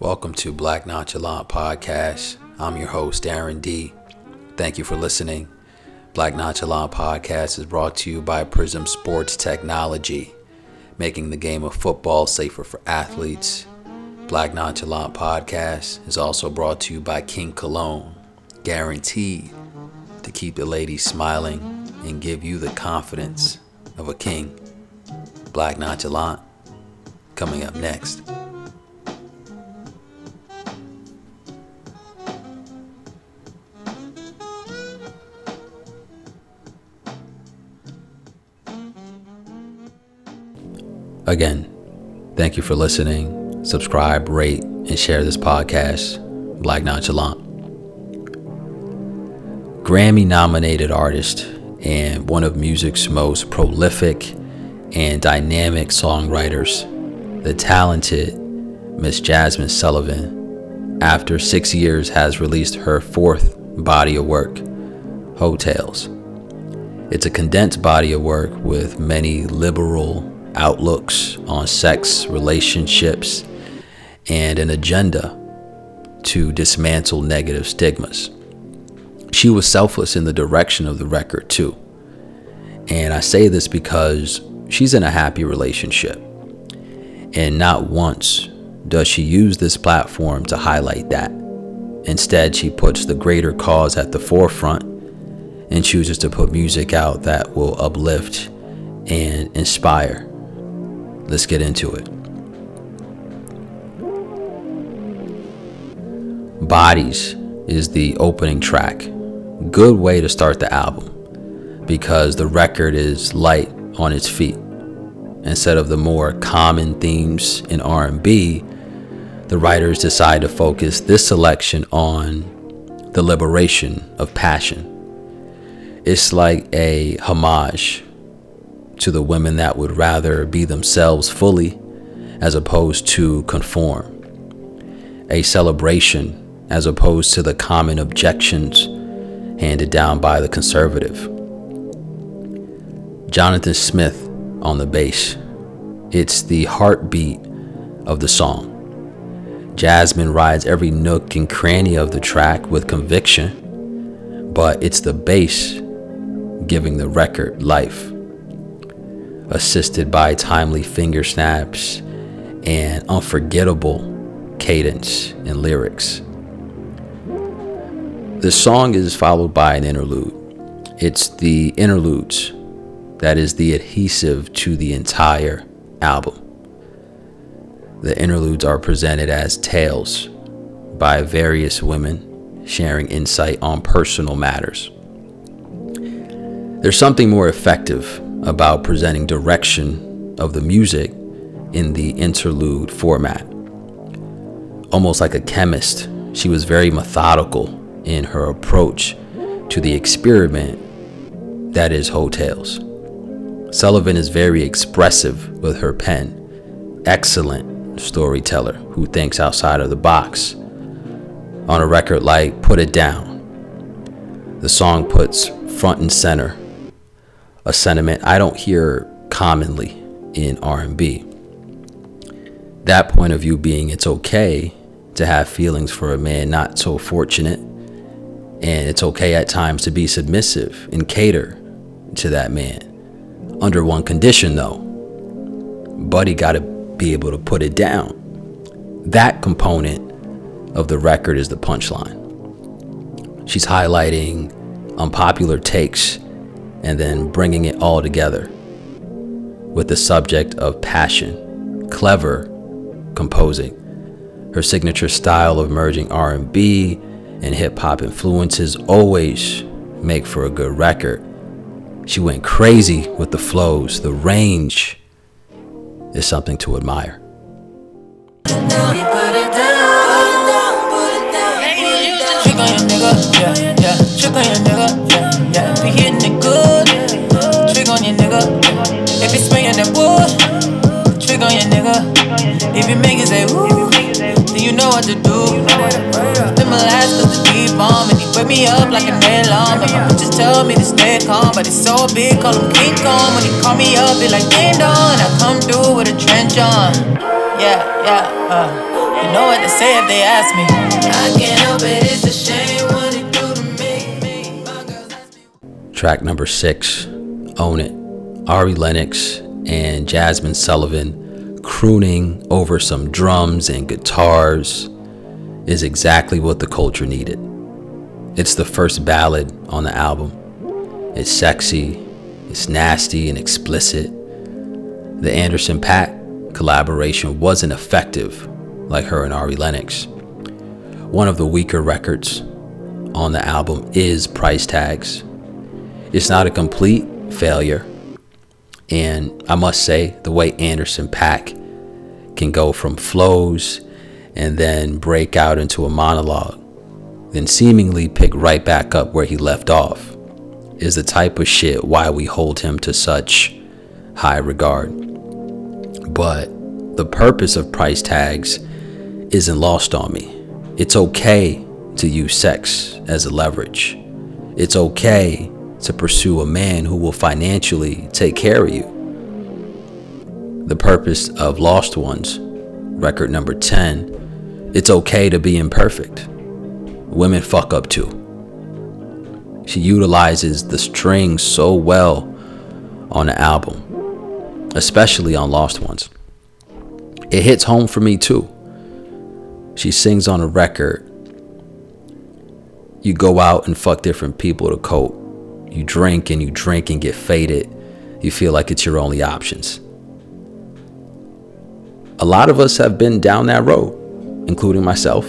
Welcome to Black Nonchalant Podcast. I'm your host, Aaron D. Thank you for listening. Black Nonchalant Podcast is brought to you by Prism Sports Technology, making the game of football safer for athletes. Black Nonchalant Podcast is also brought to you by King Cologne, guaranteed to keep the ladies smiling and give you the confidence of a king. Black Nonchalant, coming up next. Again, thank you for listening. Subscribe, rate, and share this podcast, Black Nonchalant. Grammy nominated artist and one of music's most prolific and dynamic songwriters, the talented Miss Jazmine Sullivan, after six years has released her fourth body of work, Heaux Tales. It's a condensed body of work with many liberal outlooks on sex, relationships, and an agenda to dismantle negative stigmas. She was selfless in the direction of the record, too. And I say this because she's in a happy relationship. And not once does she use this platform to highlight that. Instead, she puts the greater cause at the forefront and chooses to put music out that will uplift and inspire. Let's get into it. Bodies is the opening track. Good way to start the album because the record is light on its feet. Instead of the more common themes in R&B, the writers decide to focus this selection on the liberation of passion. It's like a homage to the women that would rather be themselves fully as opposed to conform. A celebration as opposed to the common objections handed down by the conservative. Jonathan Smith on the bass. It's the heartbeat of the song. Jazmine rides every nook and cranny of the track with conviction, but it's the bass giving the record life assisted by timely finger snaps and unforgettable cadence and lyrics. The song is followed by an interlude. It's the interludes that is the adhesive to the entire album. The interludes are presented as tales by various women sharing insight on personal matters. There's something more effective about presenting direction of the music in the interlude format. Almost like a chemist, she was very methodical in her approach to the experiment that is Heaux Tales. Sullivan is very expressive with her pen, excellent storyteller who thinks outside of the box. On a record like Put It Down, the song puts front and center a sentiment I don't hear commonly in R&B. That point of view being it's okay to have feelings for a man not so fortunate and it's okay at times to be submissive and cater to that man. Under one condition though. Buddy got to be able to put it down. That component of the record is the punchline. She's highlighting unpopular takes and then bringing it all together with the subject of passion, clever composing. Her signature style of merging R&B and hip hop influences always make for a good record. She went crazy with the flows. The range is something to admire. Yeah, if it's swinging that wood, trick on your nigga. If you swing in the wood, trig on your nigga. If you make it say woo, then you know what to do. Then my last cause the deep bomb and he wake me up like an alarm. And my bitches tell me to stay calm, but it's so big, call him King Kong. When he call me up, be like ding dong, I come through with a trench on. Yeah, yeah, uh. You know what to say if they ask me. I can't help it, it's a shame Track number six, On It. Ari Lennox and Jazmine Sullivan crooning over some drums and guitars is exactly what the culture needed. It's the first ballad on the album. It's sexy, it's nasty and explicit. The Anderson .Paak collaboration wasn't effective like her and Ari Lennox. One of the weaker records on the album is Price Tags. It's not a complete failure. And I must say, the way Anderson .Paak can go from flows and then break out into a monologue, then seemingly pick right back up where he left off, is the type of shit why we hold him to such high regard. But the purpose of price tags isn't lost on me. It's okay to use sex as a leverage. It's okay to pursue a man who will financially take care of you. The purpose of Lost Ones, record number 10, it's okay to be imperfect. Women fuck up too. She utilizes the strings so well on the album, especially on Lost Ones. It hits home for me too. She sings on a record. You go out and fuck different people to cope. You drink and you drink and get faded. You feel like it's your only options. A lot of us have been down that road, including myself.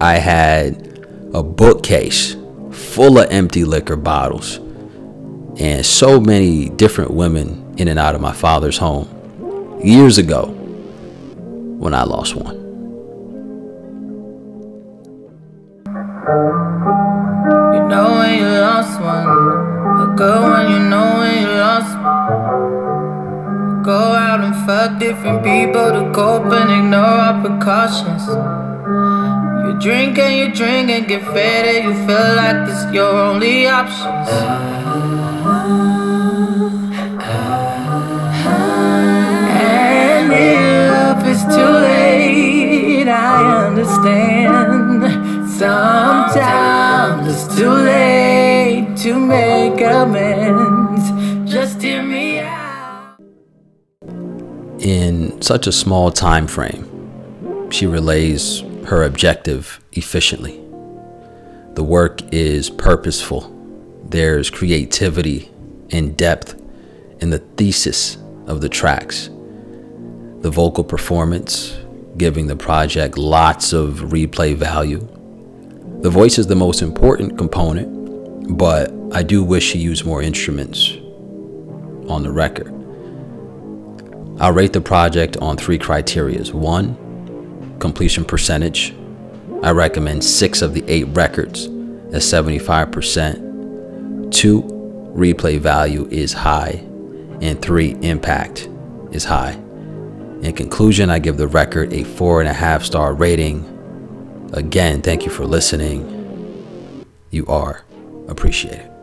I had a bookcase full of empty liquor bottles and so many different women in and out of my father's home years ago when I lost one. A good one, you know when you lost. Go out and fuck different people to cope and ignore our precautions. You drink and you drink and get faded. You feel like this your only options. And if it's too late, I understand. Sometimes it's too late to make amends. Just hear me out. In such a small time frame, she relays her objective efficiently. The work is purposeful. There's creativity and depth in the thesis of the tracks. The vocal performance, giving the project lots of replay value. The voice is the most important component, but I do wish she used more instruments on the record. I'll rate the project on three criterias. One, completion percentage. I recommend six of the eight records at 75%. Two, replay value is high. And three, impact is high. In conclusion, I give the record a four and a half star rating. Again, thank you for listening. You are appreciated.